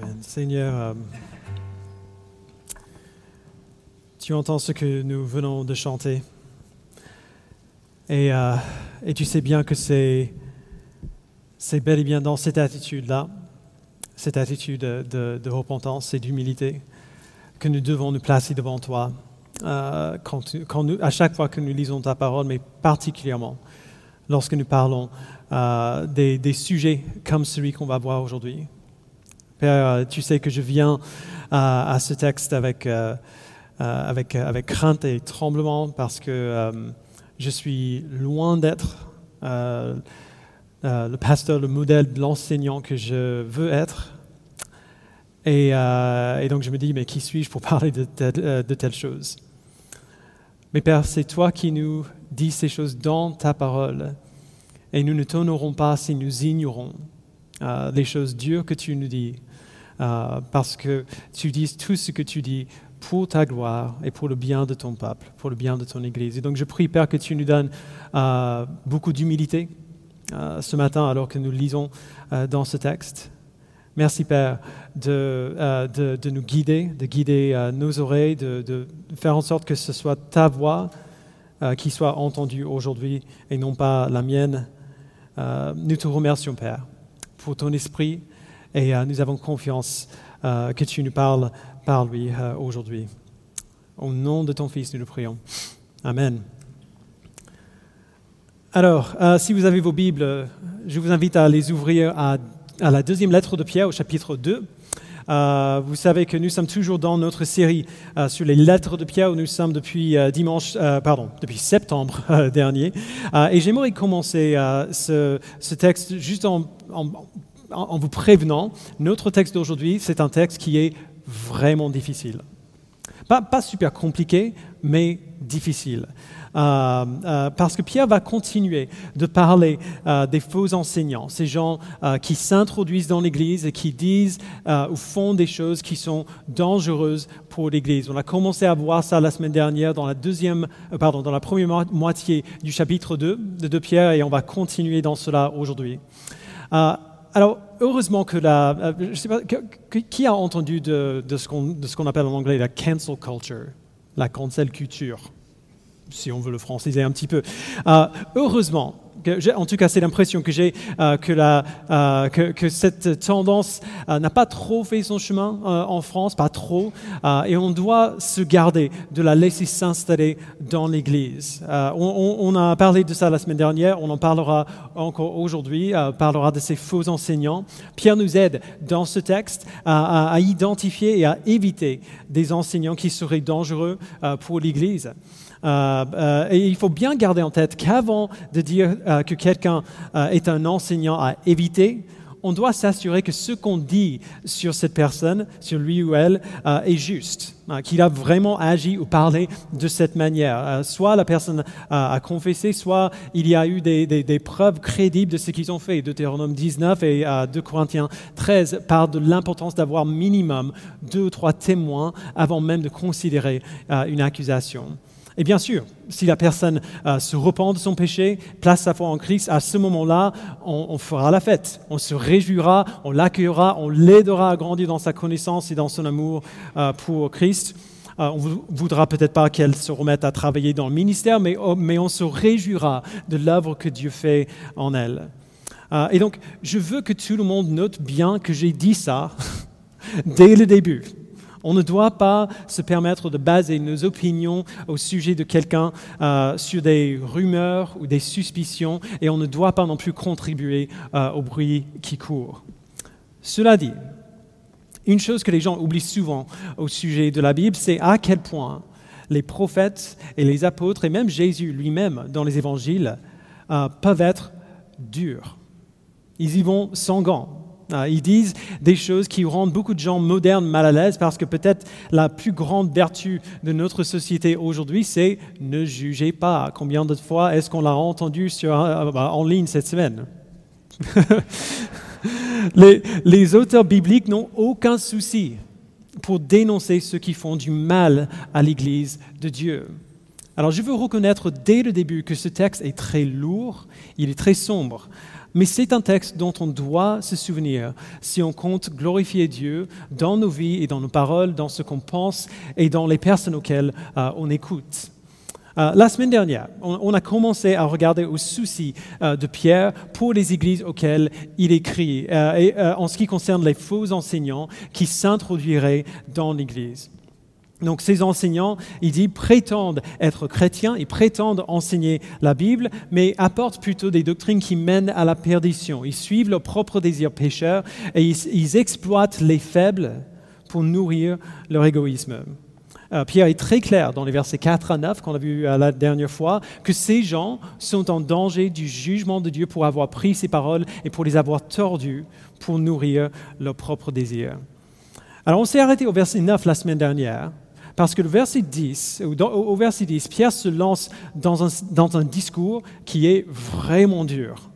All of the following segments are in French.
Amen. Seigneur, euh, tu entends ce que nous venons de chanter. Et, euh, tu sais bien que c'est, bel et bien dans cette attitude-là, cette attitude de, repentance et d'humilité, que nous devons nous placer devant toi. euh, à chaque fois que nous lisons ta parole, mais particulièrement lorsque nous parlons des sujets comme celui qu'on va voir aujourd'hui. Père, euh, tu sais que je viens à, à ce texte avec, euh, euh, avec, crainte et tremblement parce que euh, je suis loin d'être euh, euh, le pasteur, le modèle, l'enseignant que je veux être. Et, euh, donc je me dis, mais qui suis-je pour parler de, euh, de telles choses Mais Père, c'est toi qui nous dis ces choses dans ta parole. Et nous ne t'honorons pas si nous ignorons euh, les choses dures que tu nous dis, euh, parce que tu dis tout ce que tu dis pour ta gloire et pour le bien de ton peuple, pour le bien de ton Église. Et donc je prie, Père, que tu nous donnes euh, beaucoup d'humilité euh, ce matin alors que nous lisons dans ce texte. Merci, Père, de, de, nous guider, de guider nos oreilles, de, faire en sorte que ce soit ta voix qui soit entendue aujourd'hui et non pas la mienne. Nous te remercions, Père, pour ton esprit et euh, nous avons confiance euh, que tu nous parles par lui euh, aujourd'hui. Au nom de ton Fils, nous le prions. Amen. Alors, si vous avez vos Bibles, je vous invite à les ouvrir à, la deuxième lettre de Pierre au chapitre 2. Euh, vous savez que nous sommes toujours dans notre série sur les lettres de Pierre où nous sommes depuis dimanche, pardon, depuis septembre dernier. Et j'aimerais commencer ce, texte juste en- en- vous prévenant. Notre texte d'aujourd'hui, c'est un texte qui est vraiment difficile. Pas, super compliqué, mais difficile. Euh, euh, parce que Pierre va continuer de parler euh, des faux enseignants, ces gens qui s'introduisent dans l'Église et qui disent ou font des choses qui sont dangereuses pour l'Église. On a commencé à voir ça la semaine dernière dans la deuxième, pardon, dans la première mo- moitié du chapitre 2 de 2 Pierre et on va continuer dans cela aujourd'hui. Alors, heureusement que la. euh, je sais pas, qui a entendu de, de ce qu'on appelle en anglais la cancel culture, la cancel culture, si on veut le franciser un petit peu. Euh, heureusement, en tout cas, c'est l'impression que j'ai euh, euh, que, cette tendance euh, n'a pas trop fait son chemin en France, pas trop, et on doit se garder de la laisser s'installer dans l'Église. On, a parlé de ça la semaine dernière, on en parlera encore aujourd'hui, parlera de ces faux enseignants. Pierre nous aide dans ce texte à, identifier et à éviter des enseignants qui seraient dangereux pour l'Église. Euh, euh, et il faut bien garder en tête qu'avant de dire euh, que quelqu'un est un enseignant à éviter, on doit s'assurer que ce qu'on dit sur cette personne, sur lui ou elle, est juste, hein, qu'il a vraiment agi ou parlé de cette manière. Soit la personne a, confessé, soit il y a eu des, des- preuves crédibles de ce qu'ils ont fait. Deutéronome 19 et euh, 2 Corinthiens 13 parlent de l'importance d'avoir minimum deux ou trois témoins avant même de considérer une accusation. Et bien sûr, si la personne euh, se repent de son péché, place sa foi en Christ, à ce moment-là, on, fera la fête. On se réjouira, on l'accueillera, on l'aidera à grandir dans sa connaissance et dans son amour euh, pour Christ. Euh, on ne voudra peut-être pas qu'elle se remette à travailler dans le ministère, mais, oh, on se réjouira de l'œuvre que Dieu fait en elle. Et donc, je veux que tout le monde note bien que j'ai dit ça dès le début. On ne doit pas se permettre de baser nos opinions au sujet de quelqu'un euh, sur des rumeurs ou des suspicions et on ne doit pas non plus contribuer euh, au bruit qui court. Cela dit, une chose que les gens oublient souvent au sujet de la Bible, c'est à quel point les prophètes et les apôtres et même Jésus lui-même dans les évangiles euh, peuvent être durs. Ils y vont sans. Euh, Ils disent des choses qui rendent beaucoup de gens modernes mal à l'aise parce que peut-être la plus grande vertu de notre société aujourd'hui, c'est ne jugez pas. Combien de fois est-ce qu'on l'a entendu euh, bah, en ligne cette semaine? Les auteurs bibliques n'ont aucun souci pour dénoncer ceux qui font du mal à l'Église de Dieu. Alors je veux reconnaître dès le début que ce texte est très lourd, il est très sombre. Mais c'est un texte dont on doit se souvenir si on compte glorifier Dieu dans nos vies et dans nos paroles, dans ce qu'on pense et dans les personnes auxquelles euh, on écoute. Euh, la semaine dernière, on, a commencé à regarder aux soucis euh, de Pierre pour les églises auxquelles il écrit, et, en ce qui concerne les faux enseignants qui s'introduiraient dans l'Église. Donc ces enseignants, il dit, prétendent être chrétiens, ils prétendent enseigner la Bible, mais apportent plutôt des doctrines qui mènent à la perdition. Ils suivent leurs propres désirs pécheurs et ils, exploitent les faibles pour nourrir leur égoïsme. Euh, Pierre est très clair dans les versets 4 à 9 qu'on a vu la dernière fois que ces gens sont en danger du jugement de Dieu pour avoir pris ses paroles et pour les avoir tordues pour nourrir leurs propres désirs. Alors on s'est arrêté au verset 9 la semaine dernière parce que le verset 10, au verset 10, Pierre se lance dans un, discours qui est vraiment dur.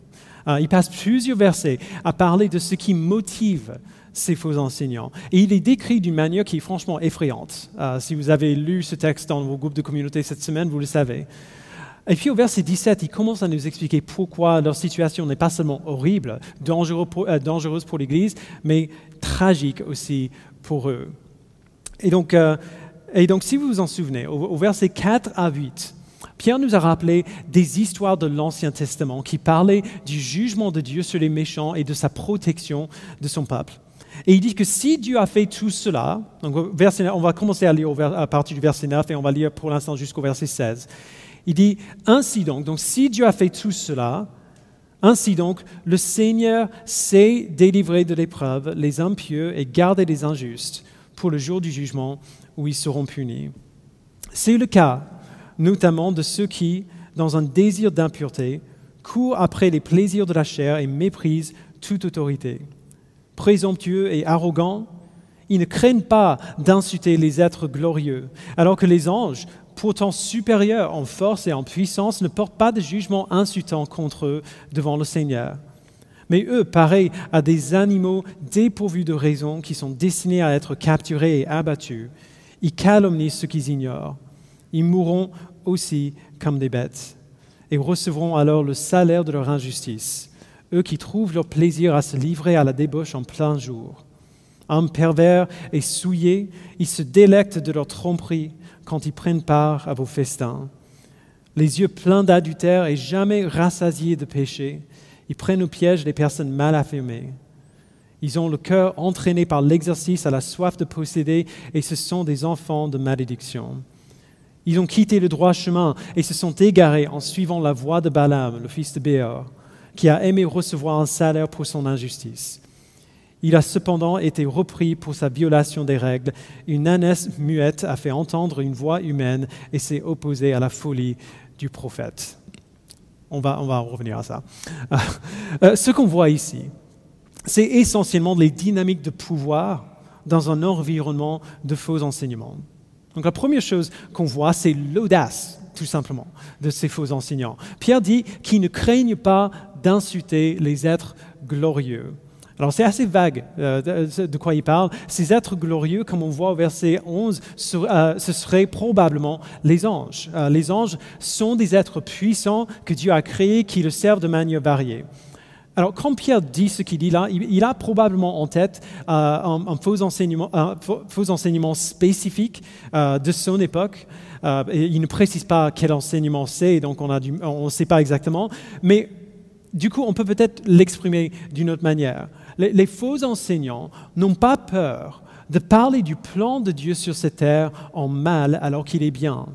Euh, il passe plusieurs versets à parler de ce qui motive ces faux enseignants. Et il est décrit d'une manière qui est franchement effrayante. Euh, si vous avez lu ce texte dans vos groupes de communauté cette semaine, vous le savez. Et puis au verset 17, il commence à nous expliquer pourquoi leur situation n'est pas seulement horrible, euh, dangereuse pour l'Église, mais tragique aussi pour eux. Et donc, et donc, si vous vous en souvenez, au, verset 4 à 8, Pierre nous a rappelé des histoires de l'Ancien Testament qui parlaient du jugement de Dieu sur les méchants et de sa protection de son peuple. Et il dit que si Dieu a fait tout cela, donc on va commencer à lire à partir du verset 9 et on va lire pour l'instant jusqu'au verset 16. Il dit, ainsi donc, donc si Dieu a fait tout cela, ainsi donc, le Seigneur sait délivrer de l'épreuve les impieux et garder les injustes pour le jour du jugement où ils seront punis. C'est le cas notamment de ceux qui, dans un désir d'impureté, courent après les plaisirs de la chair et méprisent toute autorité. Présomptueux et arrogants, ils ne craignent pas d'insulter les êtres glorieux, alors que les anges, pourtant supérieurs en force et en puissance, ne portent pas de jugement insultant contre eux devant le Seigneur. Mais eux, pareils à des animaux dépourvus de raison qui sont destinés à être capturés et abattus, ils calomnient ceux qu'ils ignorent. Ils mourront aussi comme des bêtes et recevront alors le salaire de leur injustice, eux qui trouvent leur plaisir à se livrer à la débauche en plein jour. Hommes pervers et souillés, ils se délectent de leur tromperie quand ils prennent part à vos festins. Les yeux pleins d'adultère et jamais rassasiés de péché, ils prennent au piège les personnes mal affirmées. Ils ont le cœur entraîné par l'exercice à la soif de posséder et ce sont des enfants de malédiction. Ils ont quitté le droit chemin et se sont égarés en suivant la voie de Balaam, le fils de Béor, qui a aimé recevoir un salaire pour son injustice. Il a cependant été repris pour sa violation des règles. Une ânesse muette a fait entendre une voix humaine et s'est opposée à la folie du prophète. On va, on va revenir à ça. Euh, ce qu'on voit ici, c'est essentiellement les dynamiques de pouvoir dans un environnement de faux enseignements. Donc la première chose qu'on voit, c'est l'audace, tout simplement, de ces faux enseignants. Pierre dit qu'ils ne craignent pas d'insulter les êtres glorieux. Alors c'est assez vague euh, de, quoi il parle. Ces êtres glorieux, comme on voit au verset 11, euh, ce seraient probablement les anges. Euh, les anges sont des êtres puissants que Dieu a créés qui le servent de manière variée. Alors, quand Pierre dit ce qu'il dit là, il, a probablement en tête euh, un, faux enseignement, spécifique euh, de son époque. Euh, il ne précise pas quel enseignement c'est, donc on ne sait pas exactement. Mais du coup, on peut peut-être l'exprimer d'une autre manière. les faux enseignants n'ont pas peur de parler du plan de Dieu sur cette terre en mal alors qu'il est bien,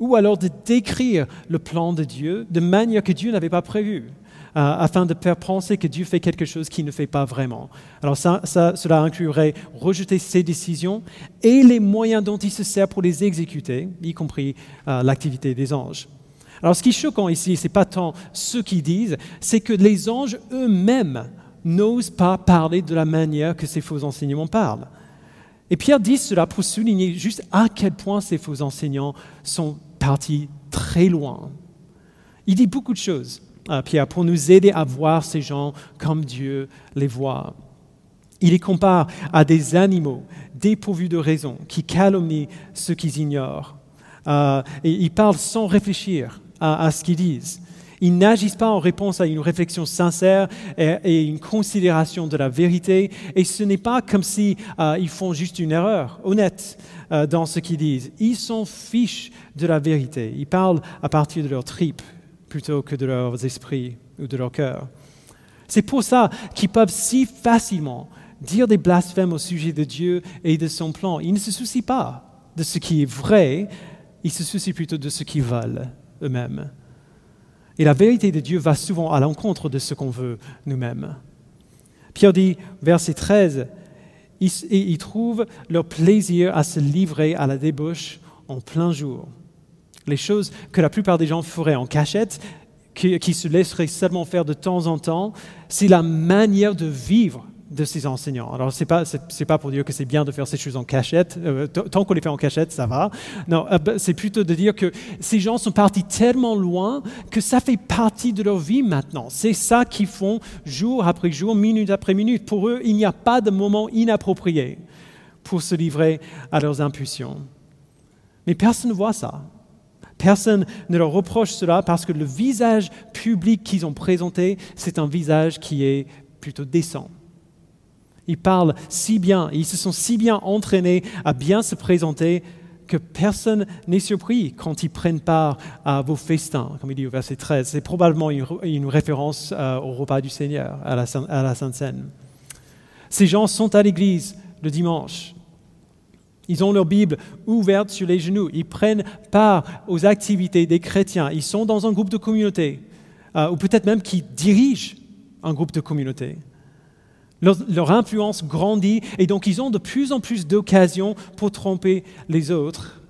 ou alors de décrire le plan de Dieu de manière que Dieu n'avait pas prévue. Euh, afin de faire penser que Dieu fait quelque chose qu'il ne fait pas vraiment. Alors ça, cela inclurait rejeter ses décisions et les moyens dont il se sert pour les exécuter, y compris euh, l'activité des anges. Alors ce qui est choquant ici, ce n'est pas tant ce qu'ils disent, c'est que les anges eux-mêmes n'osent pas parler de la manière que ces faux enseignements parlent. Et Pierre dit cela pour souligner juste à quel point ces faux enseignants sont partis très loin. Il dit beaucoup de choses. Pierre, pour nous aider à voir ces gens comme Dieu les voit. Il les compare à des animaux dépourvus de raison, qui calomnient ceux qu'ils ignorent. Euh, et il parle sans réfléchir à, ce qu'ils disent. Ils n'agissent pas en réponse à une réflexion sincère et, une considération de la vérité. Et ce n'est pas comme si euh, ils font juste une erreur honnête euh, dans ce qu'ils disent. Ils s'en fichent de la vérité. Ils parlent à partir de leur tripes plutôt que de leurs esprits ou de leur cœur. C'est pour ça qu'ils peuvent si facilement dire des blasphèmes au sujet de Dieu et de son plan. Ils ne se soucient pas de ce qui est vrai, ils se soucient plutôt de ce qu'ils veulent eux-mêmes. Et la vérité de Dieu va souvent à l'encontre de ce qu'on veut nous-mêmes. Pierre dit, verset 13, ils, ils trouvent leur plaisir à se livrer à la débauche en plein jour. Les choses que la plupart des gens feraient en cachette, qui, se laisseraient seulement faire de temps en temps, c'est la manière de vivre de ces enseignants. Alors, ce n'est pas, pas, pour dire que c'est bien de faire ces choses en cachette. Euh, tant qu'on les fait en cachette, ça va. Non, euh, bah, c'est plutôt de dire que ces gens sont partis tellement loin que ça fait partie de leur vie maintenant. C'est ça qu'ils font jour après jour, minute après minute. Pour eux, il n'y a pas de moment inapproprié pour se livrer à leurs impulsions. Mais personne ne voit ça. Personne ne leur reproche cela parce que le visage public qu'ils ont présenté, c'est un visage qui est plutôt décent. Ils parlent si bien, ils se sont si bien entraînés à bien se présenter que personne n'est surpris quand ils prennent part à vos festins, comme il dit au verset 13. C'est probablement une, référence euh, au repas du Seigneur, à la, à la Sainte Seine. Ces gens sont à l'église le dimanche. Ils ont leur Bible ouverte sur les genoux. Ils prennent part aux activités des chrétiens. Ils sont dans un groupe de communauté, euh, ou peut-être même qui dirigent un groupe de communauté. Leur, influence grandit et donc ils ont de plus en plus d'occasions pour tromper les autres,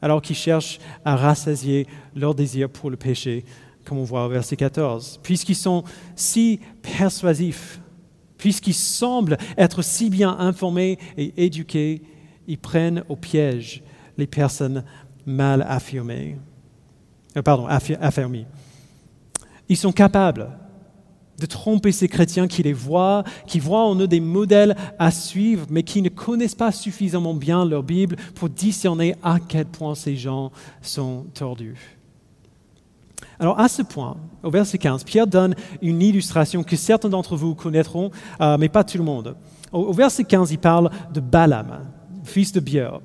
alors qu'ils cherchent à rassasier leur désir pour le péché, comme on voit au verset 14. Puisqu'ils sont si persuasifs, puisqu'ils semblent être si bien informés et éduqués, ils prennent au piège les personnes mal affirmées. Euh, pardon, affermies. Ils sont capables de tromper ces chrétiens qui les voient, qui voient en eux des modèles à suivre, mais qui ne connaissent pas suffisamment bien leur Bible pour discerner à quel point ces gens sont tordus. Alors à ce point, au verset 15, Pierre donne une illustration que certains d'entre vous connaîtront, euh, mais pas tout le monde. Au, verset 15, il parle de Balaam, fils de Bieur.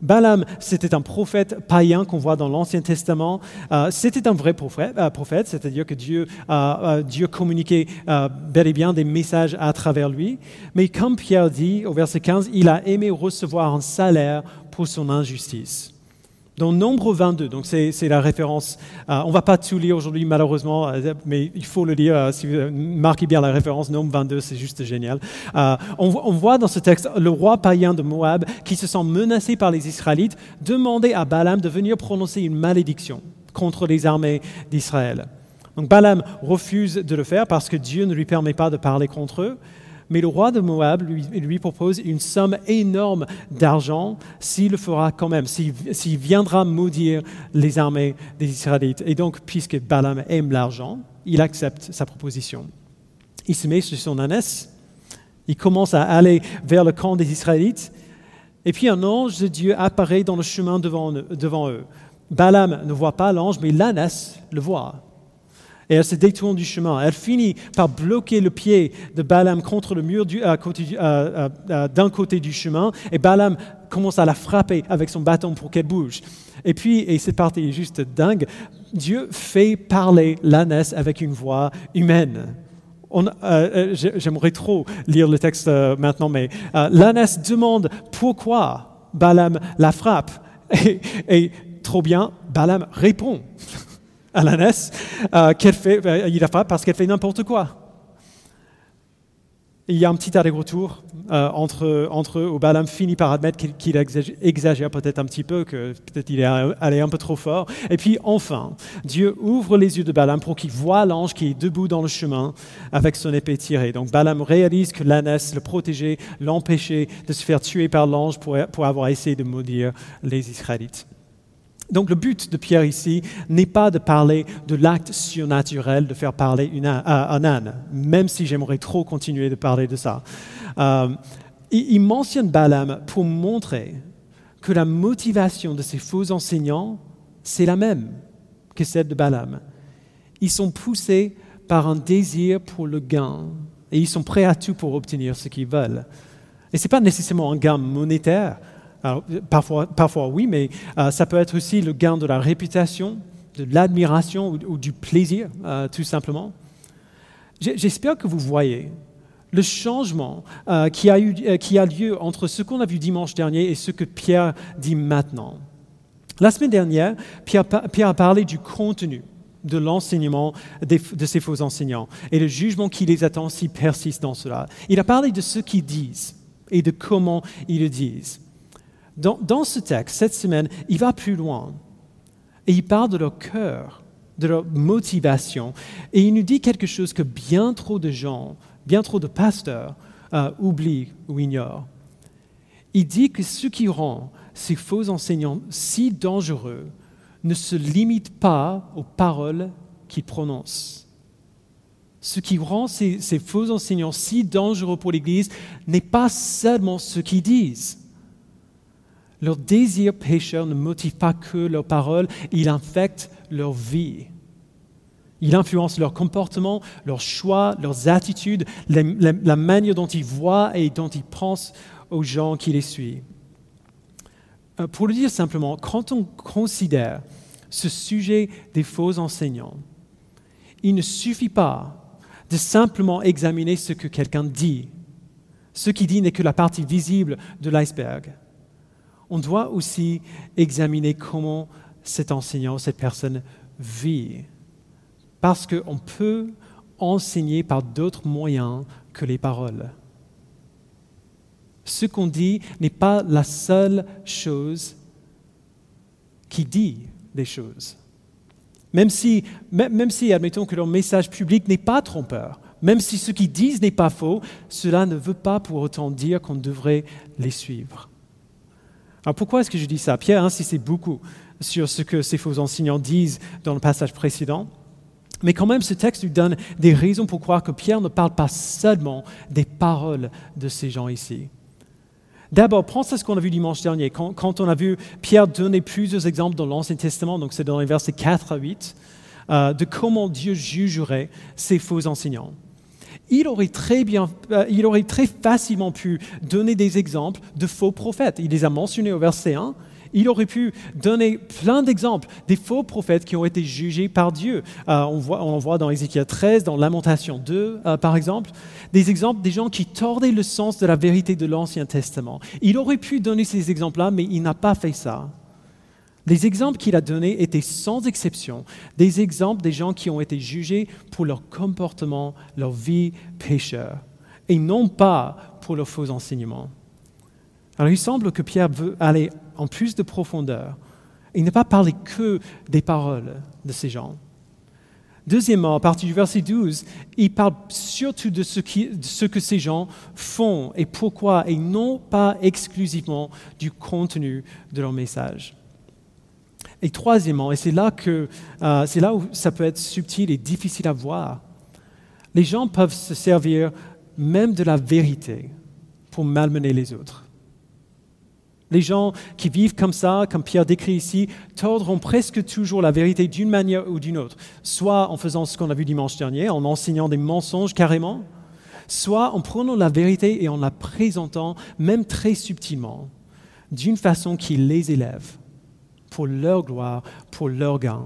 Balaam, c'était un prophète païen qu'on voit dans l'Ancien Testament. Euh, c'était un vrai prophète, euh, c'est-à-dire que Dieu, euh, Dieu communiquait bel et bien des messages à travers lui. Mais comme Pierre dit au verset 15, il a aimé recevoir un salaire pour son injustice. Dans Nombre 22, donc c'est la référence. Euh, on ne va pas tout lire aujourd'hui, malheureusement, euh, mais il faut le lire. Euh, si vous marquez bien la référence, Nombre 22, c'est juste génial. On, voit dans ce texte le roi païen de Moab, qui se sent menacé par les Israélites, demander à Balaam de venir prononcer une malédiction contre les armées d'Israël. Donc Balaam refuse de le faire parce que Dieu ne lui permet pas de parler contre eux. Mais le roi de Moab lui, propose une somme énorme d'argent s'il le fera quand même, s'il viendra maudire les armées des Israélites. Et donc, puisque Balaam aime l'argent, il accepte sa proposition. Il se met sur son ânesse, il commence à aller vers le camp des Israélites, et puis un ange de Dieu apparaît dans le chemin devant, devant eux. Balaam ne voit pas l'ange, mais l'ânesse le voit et elle se détourne du chemin. Elle finit par bloquer le pied de Balaam contre le mur d'un côté du chemin et Balaam commence à la frapper avec son bâton pour qu'elle bouge. Et puis, et cette partie est juste dingue, Dieu fait parler l'ânesse avec une voix humaine. Euh, euh, j'aimerais trop lire le texte euh, maintenant, mais l'ânesse demande pourquoi Balaam la frappe. Et, et trop bien, Balaam répond à l'ânesse, euh, qu'elle fait, euh, il la frappe parce qu'elle fait n'importe quoi. il y a un petit aller-retour euh, entre, entre Balaam finit par admettre qu'il exagère peut-être un petit peu, que peut-être il est allé un peu trop fort. Et puis enfin, Dieu ouvre les yeux de Balaam pour qu'il voit l'ange qui est debout dans le chemin avec son épée tirée. Donc Balaam réalise que l'ânesse le protégeait, l'empêchait de se faire tuer par l'ange pour, pour avoir essayé de maudire les Israélites. Donc le but de Pierre ici n'est pas de parler de l'acte surnaturel de faire parler un âne, même si j'aimerais trop continuer de parler de ça. Euh, il, mentionne Balaam pour montrer que la motivation de ces faux enseignants, c'est la même que celle de Balaam. Ils sont poussés par un désir pour le gain et ils sont prêts à tout pour obtenir ce qu'ils veulent. Et ce n'est pas nécessairement un gain monétaire. Parfois, parfois, oui, mais euh, ça peut être aussi le gain de la réputation, de l'admiration ou, du plaisir, euh, tout simplement. J'espère que vous voyez le changement euh, qui, a eu, qui a lieu entre ce qu'on a vu dimanche dernier et ce que Pierre dit maintenant. La semaine dernière, Pierre, Pierre a parlé du contenu de l'enseignement de ces faux enseignants et le jugement qui les attend s'ils persistent dans cela. Il a parlé de ce qu'ils disent et de comment ils le disent. Dans, ce texte, cette semaine, il va plus loin et il parle de leur cœur, de leur motivation et il nous dit quelque chose que bien trop de gens, bien trop de pasteurs euh, oublient ou ignorent. Il dit que ce qui rend ces faux enseignants si dangereux ne se limite pas aux paroles qu'ils prononcent. Ce qui rend ces, faux enseignants si dangereux pour l'Église n'est pas seulement ce qu'ils disent. Leur désir pécheur ne motive pas que leurs paroles, il infecte leur vie. Il influence leur comportement, leurs choix, leurs attitudes, la, la manière dont ils voient et dont ils pensent aux gens qui les suivent. Euh, pour le dire simplement, quand on considère ce sujet des faux enseignants, il ne suffit pas de simplement examiner ce que quelqu'un dit. Ce qu'il dit n'est que la partie visible de l'iceberg. On doit aussi examiner comment cet enseignant, cette personne vit. Parce qu'on peut enseigner par d'autres moyens que les paroles. Ce qu'on dit n'est pas la seule chose qui dit des choses. Même si, même si, admettons que leur message public n'est pas trompeur, même si ce qu'ils disent n'est pas faux, cela ne veut pas pour autant dire qu'on devrait les suivre. Alors pourquoi est-ce que je dis ça? Pierre insiste beaucoup sur ce que ces faux enseignants disent dans le passage précédent. Mais quand même, ce texte lui donne des raisons pour croire que Pierre ne parle pas seulement des paroles de ces gens ici. D'abord, pense à ce qu'on a vu dimanche dernier, quand, on a vu Pierre donner plusieurs exemples dans l'Ancien Testament, donc c'est dans les versets 4 à 8, euh, de comment Dieu jugerait ces faux enseignants. Il aurait, très bien, euh, il aurait très facilement pu donner des exemples de faux prophètes. Il les a mentionnés au verset 1, il aurait pu donner plein d'exemples des faux prophètes qui ont été jugés par Dieu. Euh, on, en voit dans Ézéchiel 13, dans Lamentation 2, euh, par exemple, des exemples des gens qui tordaient le sens de la vérité de l'Ancien Testament. Il aurait pu donner ces exemples-là, mais il n'a pas fait ça. Les exemples qu'il a donnés étaient sans exception des exemples des gens qui ont été jugés pour leur comportement, leur vie pécheur, et non pas pour leurs faux enseignements. Alors il semble que Pierre veut aller en plus de profondeur et ne pas parler que des paroles de ces gens. Deuxièmement, à partir du verset 12, il parle surtout de ce, de ce, que ces gens font et pourquoi, et non pas exclusivement du contenu de leur message. Et troisièmement, et c'est là, que, euh, c'est là où ça peut être subtil et difficile à voir, les gens peuvent se servir même de la vérité pour malmener les autres. Les gens qui vivent comme ça, comme Pierre décrit ici, tordront presque toujours la vérité d'une manière ou d'une autre, soit en faisant ce qu'on a vu dimanche dernier, en enseignant des mensonges carrément, soit en prenant la vérité et en la présentant, même très subtilement, d'une façon qui les élève, pour leur gloire, pour leur gain.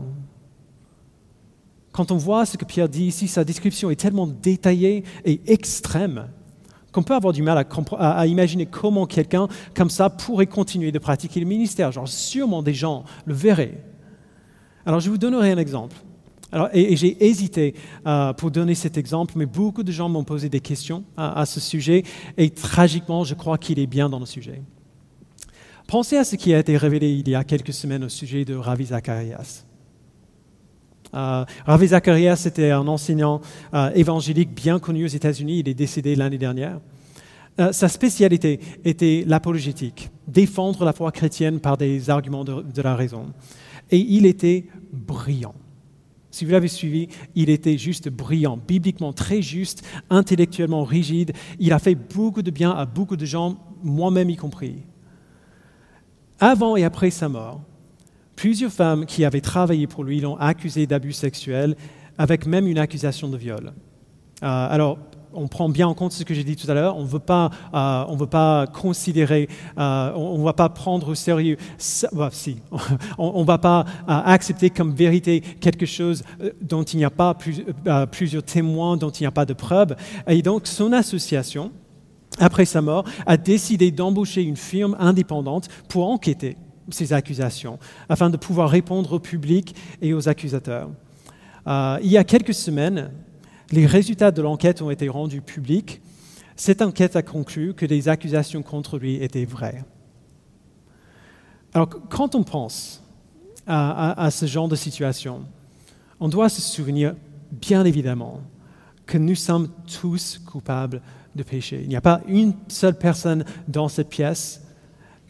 Quand on voit ce que Pierre dit ici, sa description est tellement détaillée et extrême qu'on peut avoir du mal à, imaginer comment quelqu'un comme ça pourrait continuer de pratiquer le ministère. Genre, sûrement des gens le verraient. Alors, je vous donnerai un exemple. et, j'ai hésité euh, pour donner cet exemple, mais beaucoup de gens m'ont posé des questions à, ce sujet, et tragiquement, je crois qu'il est bien dans le sujet. Pensez à ce qui a été révélé il y a quelques semaines au sujet de Ravi Zacharias. Euh, Ravi Zacharias était un enseignant euh, évangélique bien connu aux États-Unis. Il est décédé l'année dernière. Euh, sa spécialité était l'apologétique, défendre la foi chrétienne par des arguments de, de la raison. Et il était brillant. Si vous l'avez suivi, il était juste brillant, bibliquement très juste, intellectuellement rigide. Il a fait beaucoup de bien à beaucoup de gens, moi-même y compris. Avant et après sa mort, Plusieurs femmes qui avaient travaillé pour lui l'ont accusé d'abus sexuels avec même une accusation de viol. alors, on prend bien en compte ce que j'ai dit tout à l'heure. On ne veut pas, considérer, on ne va pas prendre au sérieux. Bah, si, on ne va pas accepter comme vérité quelque chose dont il n'y a pas plusieurs témoins, dont il n'y a pas de preuves. Et donc, son association après sa mort, a décidé d'embaucher une firme indépendante pour enquêter ces accusations, afin de pouvoir répondre au public et aux accusateurs. Euh, il y a quelques semaines, les résultats de l'enquête ont été rendus publics. Cette enquête a conclu que les accusations contre lui étaient vraies. Alors, quand on pense à ce genre de situation, on doit se souvenir, bien évidemment, que nous sommes tous coupables de péché. Il n'y a pas une seule personne dans cette pièce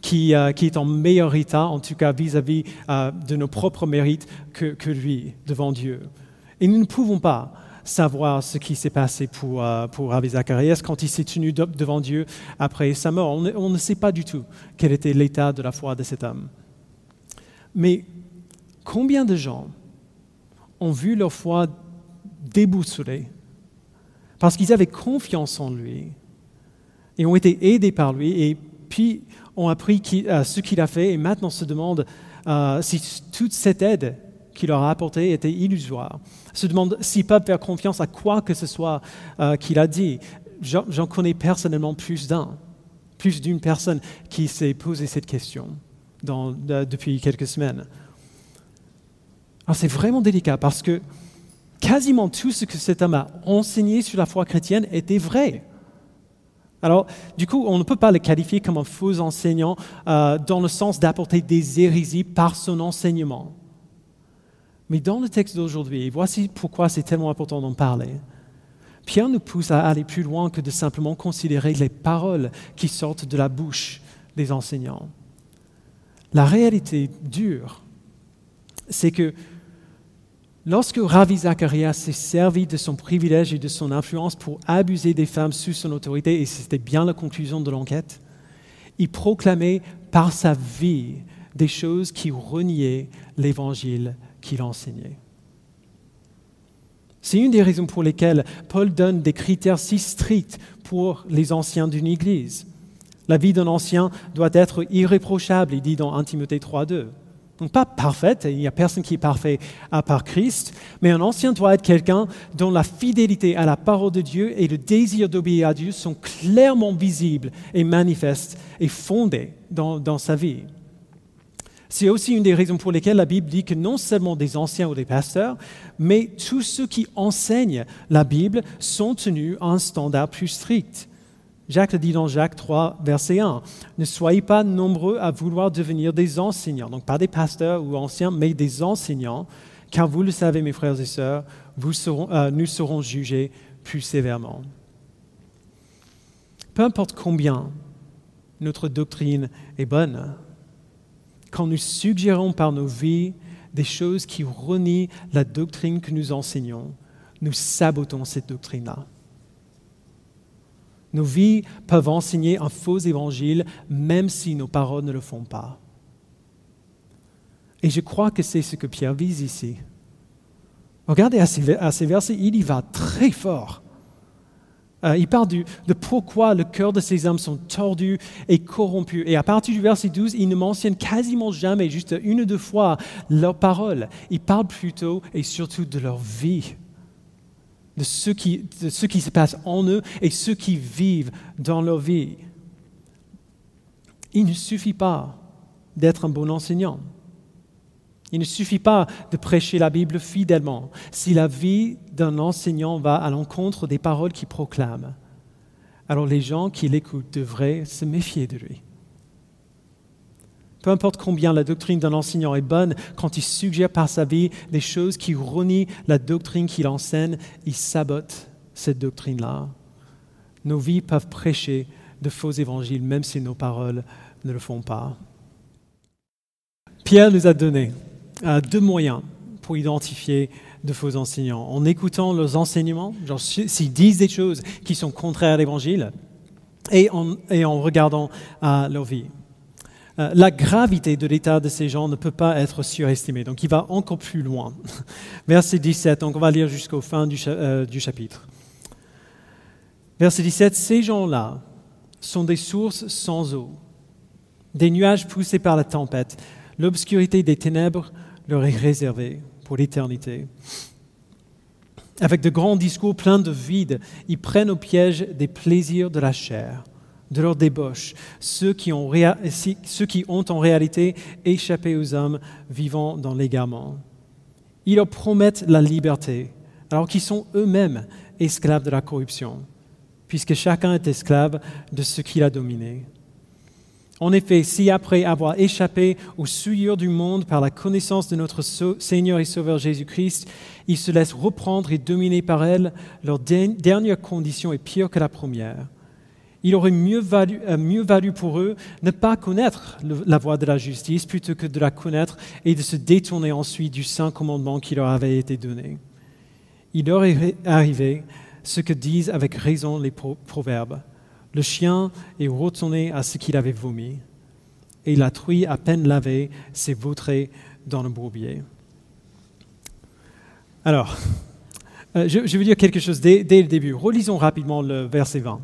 qui, euh, est en meilleur état, en tout cas vis-à-vis euh, de nos propres mérites, que, lui devant Dieu. Et nous ne pouvons pas savoir ce qui s'est passé pour, euh, pour Zacharias quand il s'est tenu devant Dieu après sa mort. On, on ne sait pas du tout quel était l'état de la foi de cet homme. Mais combien de gens ont vu leur foi déboussolée parce qu'ils avaient confiance en lui et ont été aidés par lui et puis ont appris euh, ce qu'il a fait et maintenant se demandent euh, si toute cette aide qu'il leur a apportée était illusoire, se demandent s'ils peuvent faire confiance à quoi que ce soit euh, qu'il a dit. J'en connais personnellement plus d'un, plus d'une personne qui s'est posé cette question depuis quelques semaines. Alors c'est vraiment délicat parce que quasiment tout ce que cet homme a enseigné sur la foi chrétienne était vrai. Alors, du coup, on ne peut pas le qualifier comme un faux enseignant euh, dans le sens d'apporter des hérésies par son enseignement. Mais dans le texte d'aujourd'hui, voici pourquoi c'est tellement important d'en parler. Pierre nous pousse à aller plus loin que de simplement considérer les paroles qui sortent de la bouche des enseignants. La réalité dure, c'est que Lorsque Ravi Zacharias s'est servi de son privilège et de son influence pour abuser des femmes sous son autorité, et c'était bien la conclusion de l'enquête, il proclamait par sa vie des choses qui reniaient l'évangile qu'il enseignait. C'est une des raisons pour lesquelles Paul donne des critères si stricts pour les anciens d'une Église. La vie d'un ancien doit être irréprochable, il dit dans 1 Timothée 3.2. Donc pas parfaite, il n'y a personne qui est parfait à part Christ, mais un ancien doit être quelqu'un dont la fidélité à la parole de Dieu et le désir d'obéir à Dieu sont clairement visibles et manifestes et fondés dans, dans sa vie. C'est aussi une des raisons pour lesquelles la Bible dit que non seulement des anciens ou des pasteurs, mais tous ceux qui enseignent la Bible sont tenus à un standard plus strict. Jacques le dit dans Jacques 3, verset 1. Ne soyez pas nombreux à vouloir devenir des enseignants, donc pas des pasteurs ou anciens, mais des enseignants, car vous le savez, mes frères et sœurs, euh, nous serons jugés plus sévèrement. Peu importe combien notre doctrine est bonne, quand nous suggérons par nos vies des choses qui renient la doctrine que nous enseignons, nous sabotons cette doctrine-là. Nos vies peuvent enseigner un faux évangile même si nos paroles ne le font pas. Et je crois que c'est ce que Pierre vise ici. Regardez à ces, versets, il y va très fort. Euh, il parle de pourquoi le cœur de ces hommes sont tordus et corrompus. Et à partir du verset 12, il ne mentionne quasiment jamais, juste une ou deux fois, leurs paroles. Il parle plutôt et surtout de leur vie de ce, qui, se passe en eux et ce qui vivent dans leur vie. Il ne suffit pas d'être un bon enseignant. Il ne suffit pas de prêcher la Bible fidèlement. Si la vie d'un enseignant va à l'encontre des paroles qu'il proclame, alors les gens qui l'écoutent devraient se méfier de lui. Peu importe combien la doctrine d'un enseignant est bonne, quand il suggère par sa vie des choses qui renient la doctrine qu'il enseigne, il sabote cette doctrine-là. Nos vies peuvent prêcher de faux évangiles, même si nos paroles ne le font pas. Pierre nous a donné euh, deux moyens pour identifier de faux enseignants. En écoutant leurs enseignements, s'ils disent des choses qui sont contraires à l'évangile, et en, regardant euh, leur vie. Euh, la gravité de l'état de ces gens ne peut pas être surestimée. Donc il va encore plus loin. Verset 17, donc on va lire jusqu'au fin du, euh, du chapitre. Verset 17, ces gens-là sont des sources sans eau, des nuages poussés par la tempête. L'obscurité des ténèbres leur est réservée pour l'éternité. Avec de grands discours pleins de vide, ils prennent au piège des plaisirs de la chair de leur débauche, ceux qui, ont en réalité échappé aux hommes vivant dans l'égarement. Ils leur promettent la liberté, alors qu'ils sont eux-mêmes esclaves de la corruption, puisque chacun est esclave de ce qu'il a dominé. En effet, si après avoir échappé aux souillures du monde par la connaissance de notre Seigneur et Sauveur Jésus-Christ, ils se laissent reprendre et dominer par elle, leur dernière condition est pire que la première il aurait mieux valu, euh, mieux valu, pour eux ne pas connaître la voie de la justice plutôt que de la connaître et de se détourner ensuite du saint commandement qui leur avait été donné. Il leur est arrivé ce que disent avec raison les proverbes. Le chien est retourné à ce qu'il avait vomi, et la truie à peine lavée s'est vautrée dans le bourbier. Alors, euh, je, je, veux dire quelque chose dès, dès le début. Relisons rapidement le verset 20.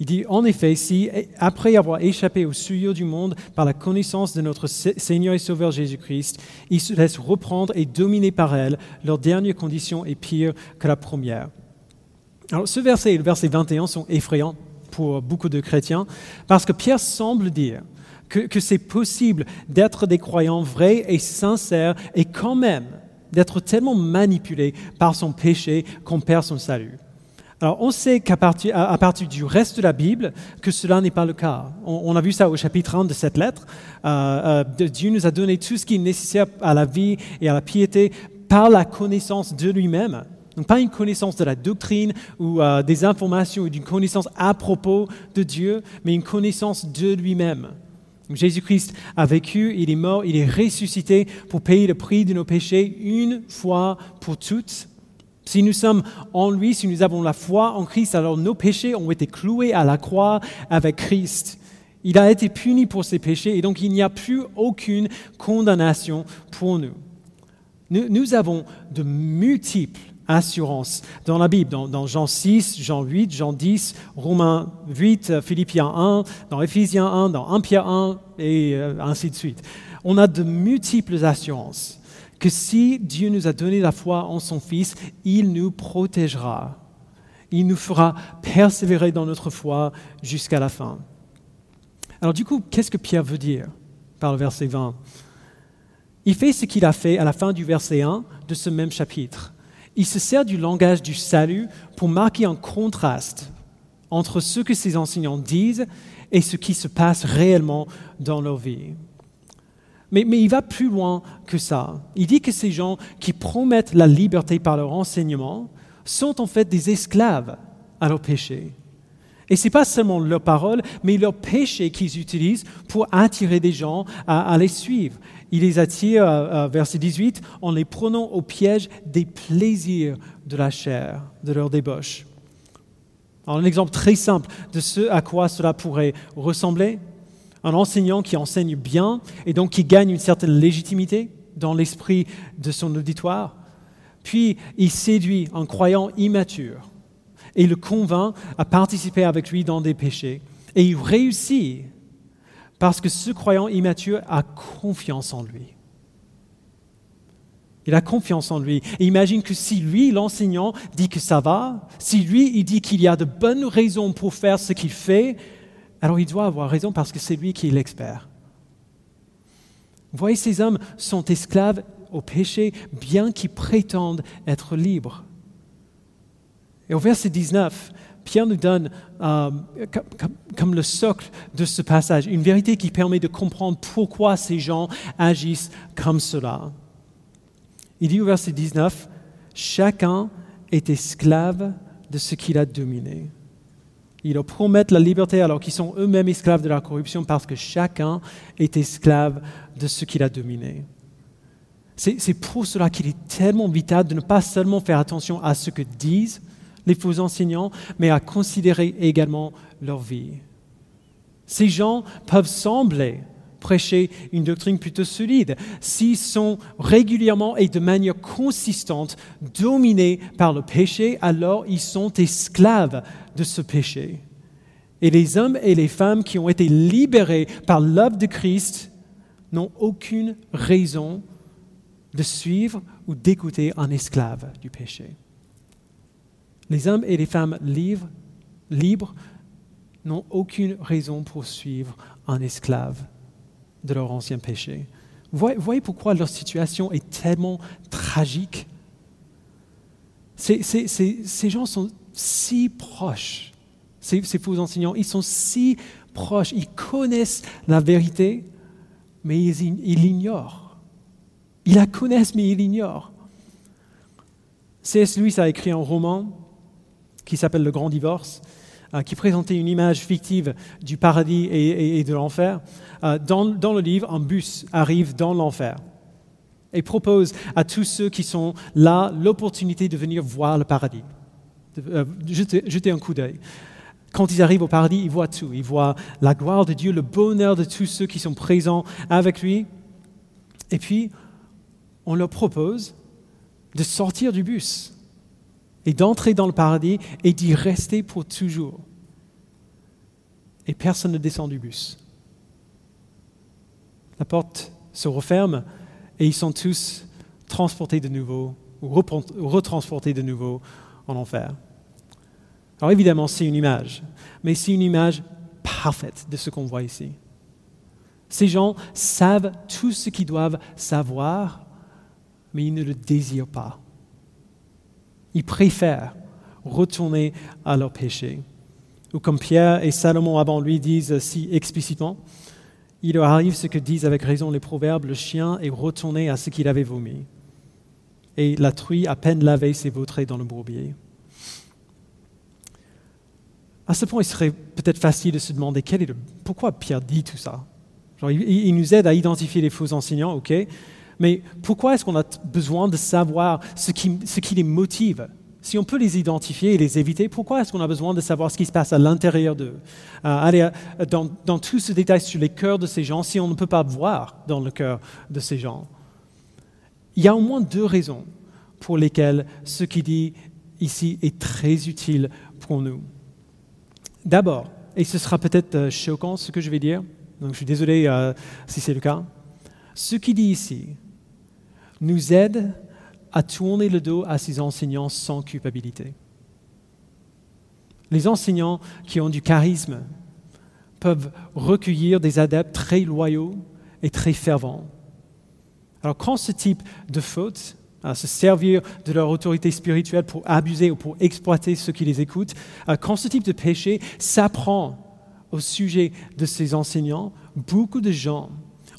Il dit, en effet, si, après avoir échappé aux souillures du monde par la connaissance de notre Seigneur et Sauveur Jésus-Christ, ils se laissent reprendre et dominer par elle, leur dernière condition est pire que la première. Alors, ce verset et le verset 21 sont effrayants pour beaucoup de chrétiens, parce que Pierre semble dire que, que c'est possible d'être des croyants vrais et sincères et quand même d'être tellement manipulés par son péché qu'on perd son salut. Alors, on sait qu'à partir, du reste de la Bible que cela n'est pas le cas. On, a vu ça au chapitre 1 de cette lettre. Euh, euh, Dieu nous a donné tout ce qui est nécessaire à la vie et à la piété par la connaissance de lui-même. Donc, pas une connaissance de la doctrine ou euh, des informations ou d'une connaissance à propos de Dieu, mais une connaissance de lui-même. Jésus-Christ a vécu, il est mort, il est ressuscité pour payer le prix de nos péchés une fois pour toutes si nous sommes en lui, si nous avons la foi en Christ, alors nos péchés ont été cloués à la croix avec Christ. Il a été puni pour ses péchés et donc il n'y a plus aucune condamnation pour nous. Nous, avons de multiples assurances dans la Bible, dans, Jean 6, Jean 8, Jean 10, Romains 8, Philippiens 1, dans Éphésiens 1, dans 1 Pierre 1 et euh, ainsi de suite. On a de multiples assurances que si Dieu nous a donné la foi en son Fils, il nous protégera. Il nous fera persévérer dans notre foi jusqu'à la fin. Alors du coup, qu'est-ce que Pierre veut dire par le verset 20 Il fait ce qu'il a fait à la fin du verset 1 de ce même chapitre. Il se sert du langage du salut pour marquer un contraste entre ce que ses enseignants disent et ce qui se passe réellement dans leur vie. Mais, il va plus loin que ça. Il dit que ces gens qui promettent la liberté par leur enseignement sont en fait des esclaves à leur péché. Et ce n'est pas seulement leur parole, mais leur péché qu'ils utilisent pour attirer des gens à, les suivre. Il les attire, euh, euh, verset 18, en les prenant au piège des plaisirs de la chair, de leur débauche. un exemple très simple de ce à quoi cela pourrait ressembler, un enseignant qui enseigne bien et donc qui gagne une certaine légitimité dans l'esprit de son auditoire. Puis il séduit un croyant immature et le convainc à participer avec lui dans des péchés. Et il réussit parce que ce croyant immature a confiance en lui. Il a confiance en lui. Et imagine que si lui, l'enseignant, dit que ça va, si lui, il dit qu'il y a de bonnes raisons pour faire ce qu'il fait, alors il doit avoir raison parce que c'est lui qui est l'expert. Vous voyez, ces hommes sont esclaves au péché, bien qu'ils prétendent être libres. Et au verset 19, Pierre nous donne euh, comme, le socle de ce passage une vérité qui permet de comprendre pourquoi ces gens agissent comme cela. Il dit au verset 19, Chacun est esclave de ce qu'il a dominé. Ils leur promettent la liberté alors qu'ils sont eux-mêmes esclaves de la corruption parce que chacun est esclave de ce qu'il a dominé. C'est pour cela qu'il est tellement vital de ne pas seulement faire attention à ce que disent les faux enseignants, mais à considérer également leur vie. Ces gens peuvent sembler prêcher une doctrine plutôt solide s'ils sont régulièrement et de manière consistante dominés par le péché, alors ils sont esclaves de ce péché. Et les hommes et les femmes qui ont été libérés par l'œuvre de Christ n'ont aucune raison de suivre ou d'écouter un esclave du péché. Les hommes et les femmes libres, libres n'ont aucune raison pour suivre un esclave de leur ancien péché. Vous voyez, pourquoi leur situation est tellement tragique ces, gens sont si proches, ces, faux enseignants, ils sont si proches, ils connaissent la vérité, mais ils l'ignorent. Ils la connaissent, mais ils l'ignorent. C.S. Lewis a écrit un roman qui s'appelle Le Grand Divorce, qui présentait une image fictive du paradis et, de l'enfer. Euh, dans, dans, le livre, un bus arrive dans l'enfer et propose à tous ceux qui sont là l'opportunité de venir voir le paradis, de euh, jeter, un coup d'œil. Quand ils arrivent au paradis, ils voient tout. Ils voient la gloire de Dieu, le bonheur de tous ceux qui sont présents avec lui. Et puis, on leur propose de sortir du bus et d'entrer dans le paradis et d'y rester pour toujours. Et personne ne descend du bus. La porte se referme et ils sont tous transportés de nouveau, ou retransportés de nouveau en enfer. Alors évidemment, c'est une image, mais c'est une image parfaite de ce qu'on voit ici. Ces gens savent tout ce qu'ils doivent savoir, mais ils ne le désirent pas. Ils préfèrent retourner à leur péché. Ou comme Pierre et Salomon avant lui disent si explicitement, il leur arrive ce que disent avec raison les proverbes, le chien est retourné à ce qu'il avait vomi. Et la truie, à peine lavée, s'est vautrée dans le bourbier. À ce point, il serait peut-être facile de se demander quel est le, pourquoi Pierre dit tout ça. il, nous aide à identifier les faux enseignants, ok, mais pourquoi est-ce qu'on a besoin de savoir ce qui, les motive? Si on peut les identifier et les éviter, pourquoi est-ce qu'on a besoin de savoir ce qui se passe à l'intérieur d'eux? Euh, Aller euh, dans, dans, tout ce détail sur les cœurs de ces gens si on ne peut pas voir dans le cœur de ces gens Il y a au moins deux raisons pour lesquelles ce qui dit ici est très utile pour nous. D'abord, et ce sera peut-être euh, choquant ce que je vais dire, donc je suis désolé si c'est le cas, ce qui dit ici nous aide à tourner le dos à ces enseignants sans culpabilité. Les enseignants qui ont du charisme peuvent recueillir des adeptes très loyaux et très fervents. Alors quand ce type de faute, à se servir de leur autorité spirituelle pour abuser ou pour exploiter ceux qui les écoutent, euh, quand ce type de péché s'apprend au sujet de ces enseignants, beaucoup de gens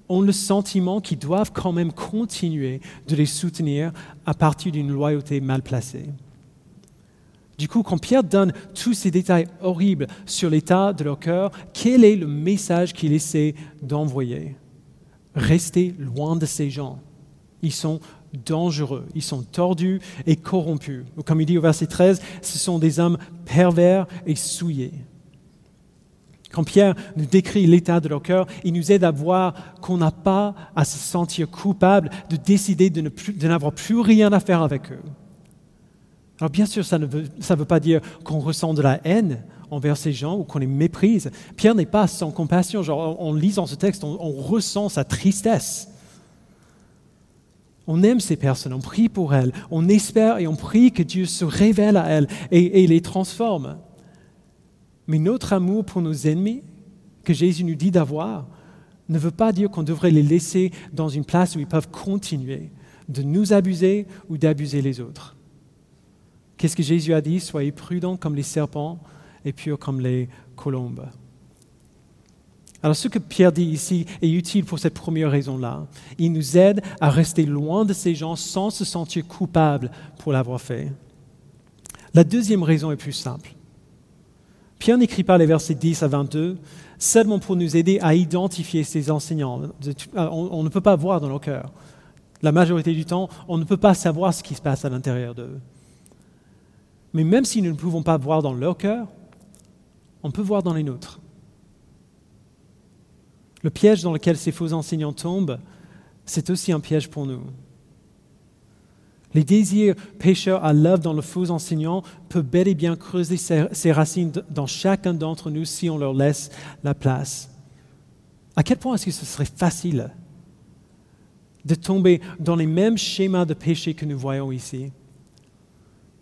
ont le sentiment qu'ils doivent quand même continuer de les soutenir à partir d'une loyauté mal placée. Du coup, quand Pierre donne tous ces détails horribles sur l'état de leur cœur, quel est le message qu'il essaie d'envoyer? Restez loin de ces gens. Ils sont dangereux, ils sont tordus et corrompus. Comme il dit au verset 13, ce sont des hommes pervers et souillés. Quand Pierre nous décrit l'état de leur cœur, il nous aide à voir qu'on n'a pas à se sentir coupable de décider de, n'avoir plus rien à faire avec eux. Alors bien sûr, ça ne veut, pas dire qu'on ressent de la haine envers ces gens ou qu'on les méprise. Pierre n'est pas sans compassion. Genre, en lisant ce texte, on, ressent sa tristesse. On aime ces personnes, on prie pour elles, on espère et on prie que Dieu se révèle à elles et les transforme. Mais notre amour pour nos ennemis, que Jésus nous dit d'avoir, ne veut pas dire qu'on devrait les laisser dans une place où ils peuvent continuer de nous abuser ou d'abuser les autres. Qu'est-ce que Jésus a dit? Soyez prudents comme les serpents et purs comme les colombes. Alors ce que Pierre dit ici est utile pour cette première raison-là. Il nous aide à rester loin de ces gens sans se sentir coupable pour l'avoir fait. La deuxième raison est plus simple. Pierre n'écrit pas les versets 10 à 22 seulement pour nous aider à identifier ces enseignants. On, ne peut pas voir dans leur cœur. La majorité du temps, on ne peut pas savoir ce qui se passe à l'intérieur d'eux. Mais même si nous ne pouvons pas voir dans leur cœur, on peut voir dans les nôtres. Le piège dans lequel ces faux enseignants tombent, c'est aussi un piège pour nous. Les désirs pécheurs à l'œuvre dans le faux enseignant peuvent bel et bien creuser ses racines dans chacun d'entre nous si on leur laisse la place. À quel point est-ce que ce serait facile de tomber dans les mêmes schémas de péché que nous voyons ici?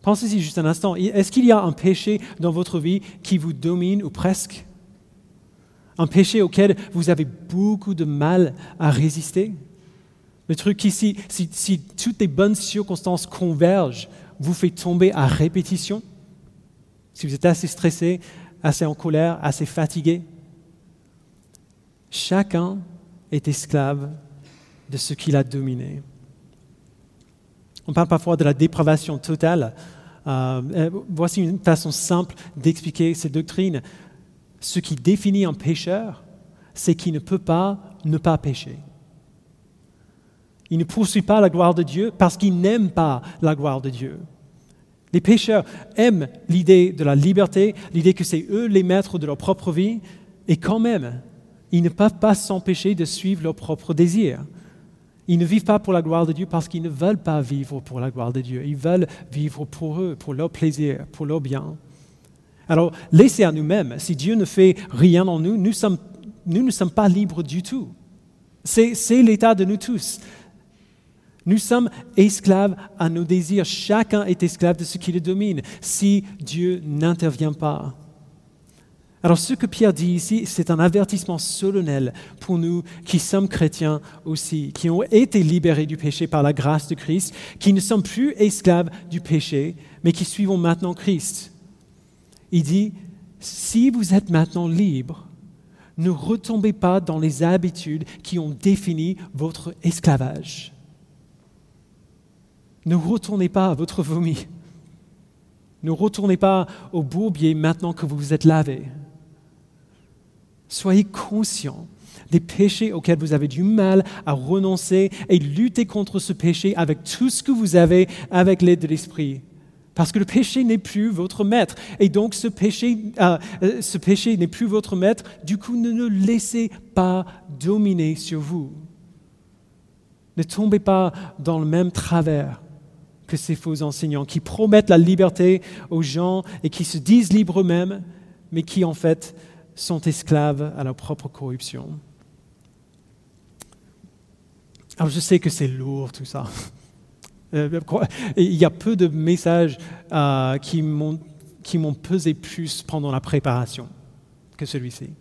Pensez-y juste un instant. Est-ce qu'il y a un péché dans votre vie qui vous domine ou presque? Un péché auquel vous avez beaucoup de mal à résister? Le truc ici, si, toutes les bonnes circonstances convergent, vous fait tomber à répétition Si vous êtes assez stressé, assez en colère, assez fatigué Chacun est esclave de ce qu'il a dominé. On parle parfois de la dépravation totale. Euh, euh, voici une façon simple d'expliquer cette doctrine. Ce qui définit un pécheur, c'est qu'il ne peut pas ne pas pécher. Il ne poursuit pas la gloire de Dieu parce qu'il n'aime pas la gloire de Dieu. Les pécheurs aiment l'idée de la liberté, l'idée que c'est eux les maîtres de leur propre vie, et quand même, ils ne peuvent pas s'empêcher de suivre leurs propres désirs. Ils ne vivent pas pour la gloire de Dieu parce qu'ils ne veulent pas vivre pour la gloire de Dieu. Ils veulent vivre pour eux, pour leur plaisir, pour leur bien. Alors, laissez à nous-mêmes, si Dieu ne fait rien en nous, nous, ne sommes pas libres du tout. C'est l'état de nous tous. Nous sommes esclaves à nos désirs. Chacun est esclave de ce qui le domine si Dieu n'intervient pas. Alors ce que Pierre dit ici, c'est un avertissement solennel pour nous qui sommes chrétiens aussi, qui ont été libérés du péché par la grâce de Christ, qui ne sommes plus esclaves du péché, mais qui suivons maintenant Christ. Il dit, si vous êtes maintenant libres, ne retombez pas dans les habitudes qui ont défini votre esclavage. Ne retournez pas à votre vomi. Ne retournez pas au bourbier maintenant que vous vous êtes lavé. Soyez conscients des péchés auxquels vous avez du mal à renoncer et luttez contre ce péché avec tout ce que vous avez avec l'aide de l'Esprit. Parce que le péché n'est plus votre maître. Et donc ce péché, euh, euh, ce péché n'est plus votre maître. Du coup, ne le laissez pas dominer sur vous. Ne tombez pas dans le même travers que ces faux enseignants qui promettent la liberté aux gens et qui se disent libres eux-mêmes, mais qui en fait sont esclaves à leur propre corruption. Alors je sais que c'est lourd tout ça. Euh, il y a peu de messages euh, qui m'ont pesé plus pendant la préparation que celui-ci.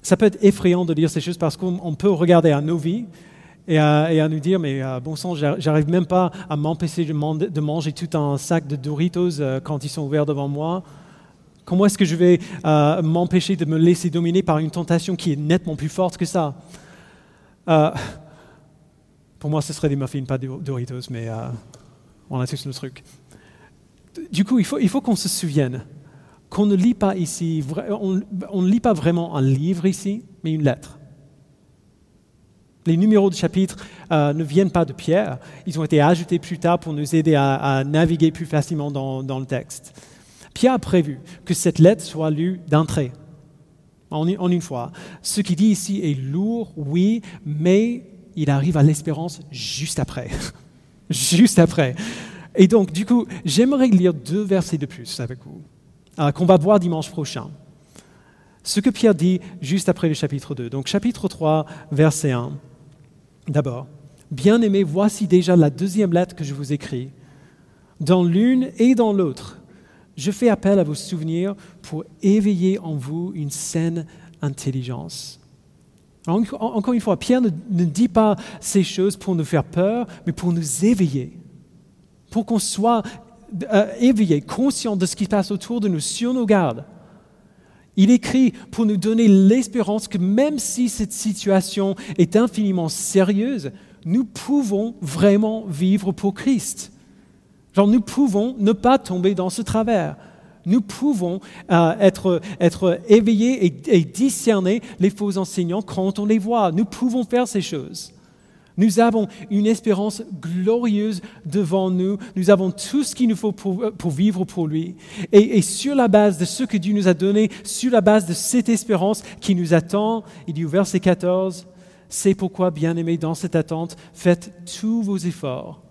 Ça peut être effrayant de dire ces choses parce qu'on peut regarder à nos vies et à, nous dire, mais euh, bon sang, j'arrive même pas à m'empêcher de, manger tout un sac de Doritos quand ils sont ouverts devant moi. Comment est-ce que je vais euh, m'empêcher de me laisser dominer par une tentation qui est nettement plus forte que ça? Euh, Pour moi, ce serait des muffins, pas des Doritos, mais euh, on a tous nos trucs. Du coup, il faut, il faut qu'on se souvienne qu'on ne lit pas ici, on ne lit pas vraiment un livre ici, mais une lettre. Les numéros de chapitre ne viennent pas de Pierre, ils ont été ajoutés plus tard pour nous aider à, naviguer plus facilement dans, le texte. Pierre a prévu que cette lettre soit lue d'entrée, en, une fois. Ce qu'il dit ici est lourd, oui, mais il arrive à l'espérance juste après. juste après. Et donc, du coup, j'aimerais lire deux versets de plus avec vous, euh, qu'on va voir dimanche prochain. Ce que Pierre dit juste après le chapitre 2. Donc, chapitre 3, verset 1. D'abord, Bien-aimés, voici déjà la deuxième lettre que je vous écris. Dans l'une et dans l'autre, je fais appel à vos souvenirs pour éveiller en vous une saine intelligence. Encore une fois, Pierre ne, dit pas ces choses pour nous faire peur, mais pour nous éveiller, pour qu'on soit euh, éveillé, conscient de ce qui se passe autour de nous, sur nos gardes. Il écrit pour nous donner l'espérance que même si cette situation est infiniment sérieuse, nous pouvons vraiment vivre pour Christ nous pouvons ne pas tomber dans ce travers. Nous pouvons euh, être, éveillés et, discerner les faux enseignants quand on les voit. Nous pouvons faire ces choses. Nous avons une espérance glorieuse devant nous. Nous avons tout ce qu'il nous faut pour, vivre pour lui. Et, sur la base de ce que Dieu nous a donné, sur la base de cette espérance qui nous attend, il dit au verset 14, c'est pourquoi, bien-aimés, dans cette attente, faites tous vos efforts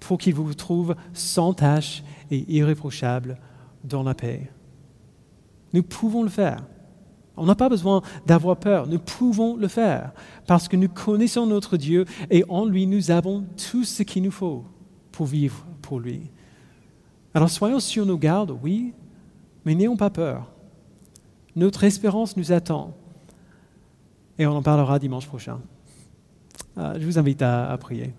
pour qu'il vous trouve sans tâche et irréprochable dans la paix. Nous pouvons le faire. On n'a pas besoin d'avoir peur. Nous pouvons le faire parce que nous connaissons notre Dieu et en lui, nous avons tout ce qu'il nous faut pour vivre pour lui. Alors soyons sur nos gardes, oui, mais n'ayons pas peur. Notre espérance nous attend et on en parlera dimanche prochain. Ah, je vous invite à prier.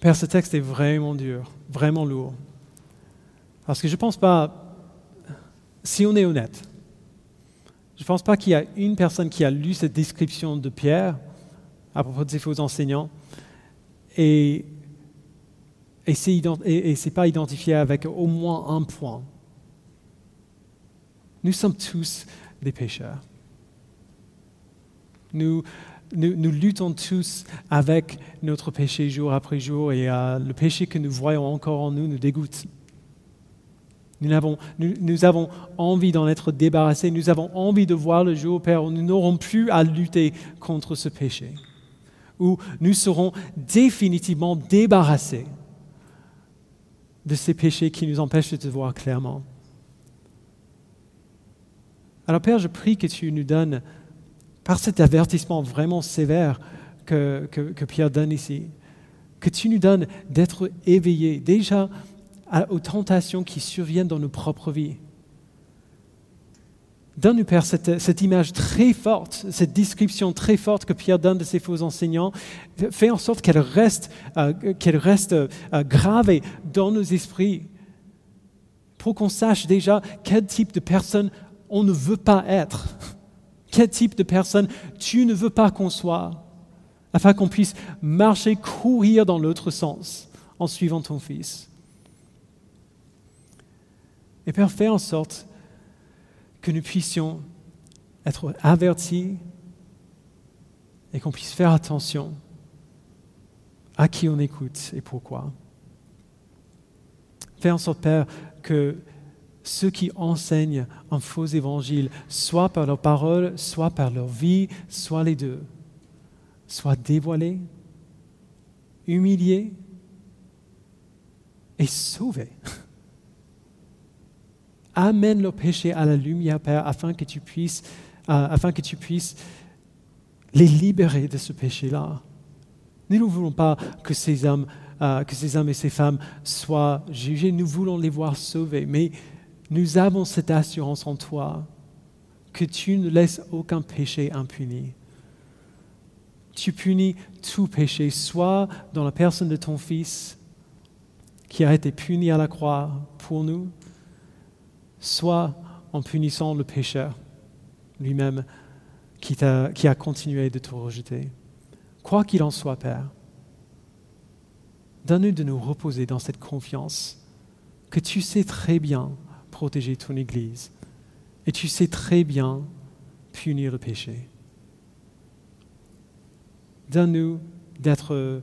Père, ce texte est vraiment dur, vraiment lourd. Parce que je ne pense pas, si on est honnête, je ne pense pas qu'il y a une personne qui a lu cette description de Pierre à propos de ses faux enseignants et, ne s'est pas identifié avec au moins un point. Nous sommes tous des pécheurs. Nous, nous, luttons tous avec notre péché jour après jour et euh, le péché que nous voyons encore en nous nous dégoûte. Nous avons, nous, avons envie d'en être débarrassés, nous avons envie de voir le jour, Père, où nous n'aurons plus à lutter contre ce péché, où nous serons définitivement débarrassés de ces péchés qui nous empêchent de te voir clairement. Alors Père, je prie que tu nous donnes par cet avertissement vraiment sévère que, Pierre donne ici, que tu nous donnes d'être éveillés déjà aux tentations qui surviennent dans nos propres vies. Donne-nous, Père, cette, image très forte, cette description très forte que Pierre donne de ses faux enseignants. Fais en sorte qu'elle reste, euh, qu'elle reste euh, gravée dans nos esprits pour qu'on sache déjà quel type de personne on ne veut pas être. Quel type de personne tu ne veux pas qu'on soit, afin qu'on puisse marcher, courir dans l'autre sens en suivant ton Fils. Et Père, fais en sorte que nous puissions être avertis et qu'on puisse faire attention à qui on écoute et pourquoi. Fais en sorte, Père, que ceux qui enseignent un faux évangile, soit par leurs paroles, soit par leur vie, soit les deux, soient dévoilés, humiliés et sauvés. Amène leur péché à la lumière, Père, afin que tu puisses, euh, afin que tu puisses les libérer de ce péché-là. Nous ne voulons pas que ces hommes, euh, que ces hommes et ces femmes soient jugés. Nous voulons les voir sauvés. Mais nous avons cette assurance en toi que tu ne laisses aucun péché impuni. Tu punis tout péché, soit dans la personne de ton Fils qui a été puni à la croix pour nous, soit en punissant le pécheur lui-même qui, a continué de te rejeter. Quoi qu'il en soit, Père, donne-nous de nous reposer dans cette confiance que tu sais très bien protéger ton Église. Et tu sais très bien punir le péché. Donne-nous d'être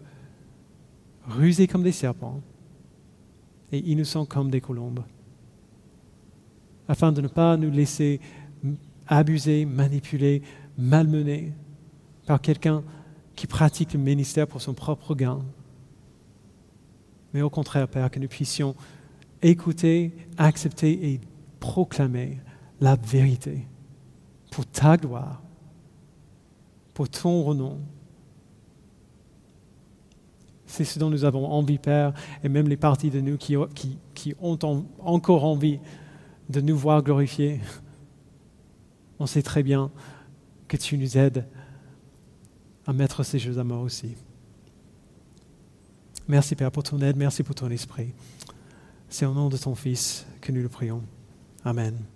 rusés comme des serpents et innocents comme des colombes, afin de ne pas nous laisser abuser, manipuler, malmener par quelqu'un qui pratique le ministère pour son propre gain. Mais au contraire, Père, que nous puissions écouter, accepter et proclamer la vérité pour ta gloire, pour ton renom. C'est ce dont nous avons envie, Père, et même les parties de nous qui, ont encore envie de nous voir glorifiés. On sait très bien que tu nous aides à mettre ces choses à mort aussi. Merci Père pour ton aide, merci pour ton esprit. C'est au nom de ton Fils que nous le prions. Amen.